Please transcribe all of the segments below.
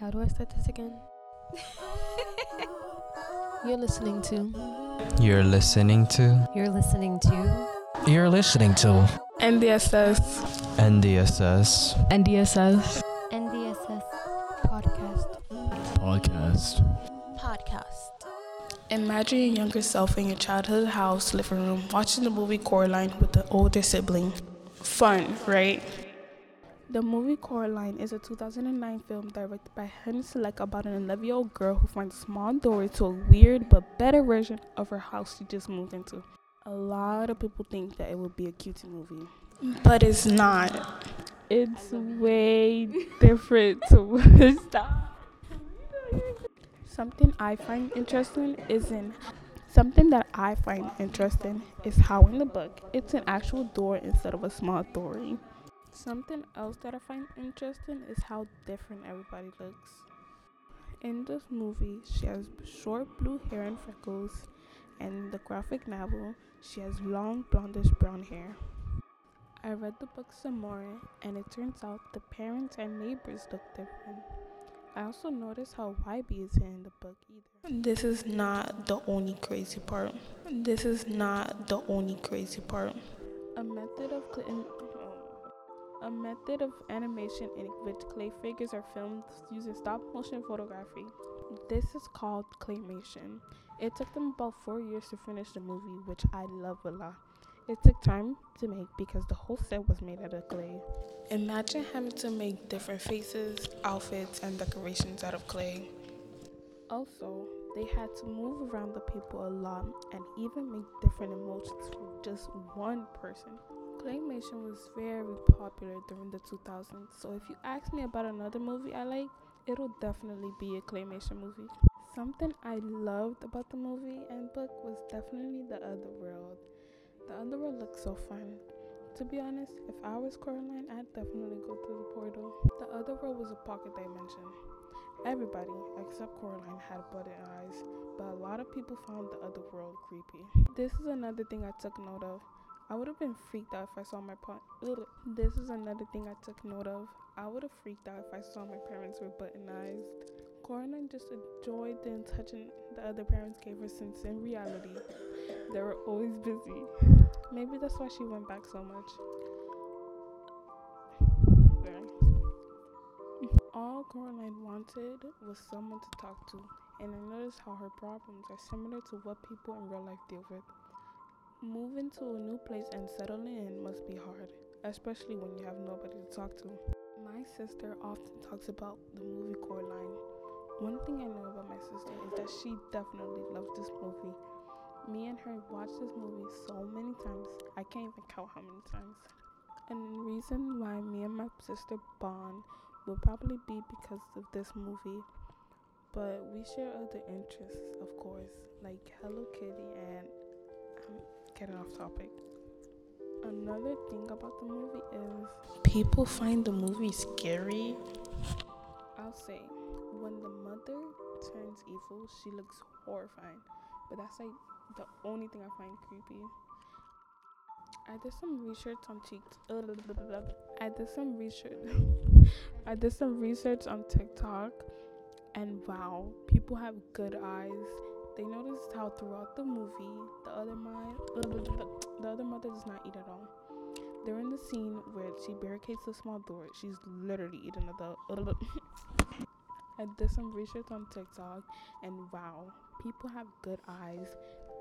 How do I start this again? You're listening to. You're listening to. You're listening to. You're listening to. NDSS. NDSS. NDSS. NDSS podcast. Podcast. Podcast. Imagine your younger self in your childhood house living room watching the movie Coraline with the older sibling. Fun, right? The movie Coraline is a 2009 film directed by Henry Selick about an 11 year old girl who finds a small doorway to a weird but better version of her house she just moved into. A lot of people think that it would be a cutie movie, but it's not. It's way different. to stop. Something I find interesting is in something that I find interesting is how in the book it's an actual door instead of a small doorway. Something else that I find interesting is how different everybody looks. In this movie, she has short blue hair and freckles, and in the graphic novel, she has long blondish brown hair. I read the book some more, and it turns out the parents and neighbors look different. I also noticed how Wybie isn't in the book either. This is not the only crazy part. This is not the only crazy part. A method of cl- a method of animation in which clay figures are filmed using stop motion photography. This is called claymation. It took them about four years to finish the movie, which I love a lot. It took time to make because the whole set was made out of clay. Imagine having to make different faces, outfits, and decorations out of clay. Also, they had to move around the people a lot and even make different emotions for just one person. Claymation was very popular during the 2000s, so if you ask me about another movie I like, it'll definitely be a claymation movie. Something I loved about the movie and book was definitely the other world. The underworld looks so fun. To be honest, if I was Coraline, I'd definitely go through the portal. The other world was a pocket dimension. Everybody, except Coraline, had button eyes, but a lot of people found the other world creepy. This is another thing I took note of. I would have been freaked out if I saw my pa- Ugh. This is another thing I took note of. I would have freaked out if I saw my parents were buttonized. Coraline just enjoyed the attention the other parents gave her since in reality they were always busy. Maybe that's why she went back so much. All Coraline wanted was someone to talk to, and I noticed how her problems are similar to what people in real life deal with. Moving to a new place and settling in must be hard, especially when you have nobody to talk to. My sister often talks about the movie Coraline. One thing I know about my sister is that she definitely loves this movie. Me and her watched this movie so many times, I can't even count how many times. And the reason why me and my sister bond will probably be because of this movie. But we share other interests, of course, like Hello Kitty and I'm getting off topic. Another thing about the movie is people find the movie scary. I'll say when the mother turns evil, she looks horrifying. But that's like the only thing I find creepy. I did some research on cheeks. I did some research. I did some research on TikTok, and wow, people have good eyes. They noticed how throughout the movie, the other mother, the other mother does not eat at all. During the scene where she barricades the small door, she's literally eating the. I did some research on TikTok, and wow, people have good eyes.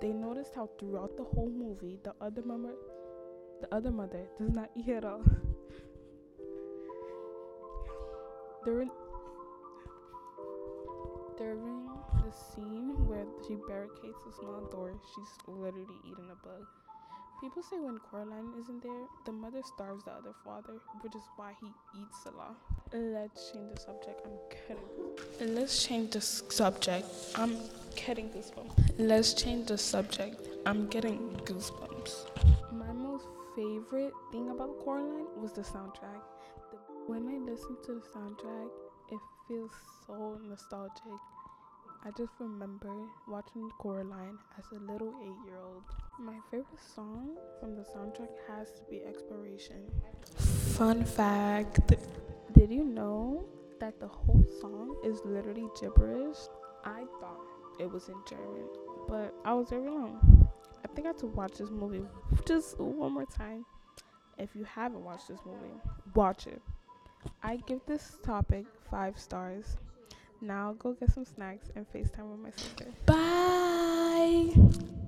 They noticed how throughout the whole movie, the other mother, the other mother does not eat at all. During during she barricades the small door, she's literally eating a bug. People say when Coraline isn't there, the mother starves the other father, which is why he eats a lot. Let's change the subject. I'm kidding. Let's change the subject. I'm getting goosebumps. Let's change the subject. I'm getting goosebumps. My most favorite thing about Coraline was the soundtrack. When I listen to the soundtrack, it feels so nostalgic. I just remember watching Coraline as a little eight year old. My favorite song from the soundtrack has to be Exploration. Fun fact Did you know that the whole song is literally gibberish. I thought it was in German, but I was very wrong. I think I have to watch this movie just one more time. If you haven't watched this movie, watch it. I give this topic five stars. Now go get some snacks and FaceTime with my sister. Bye.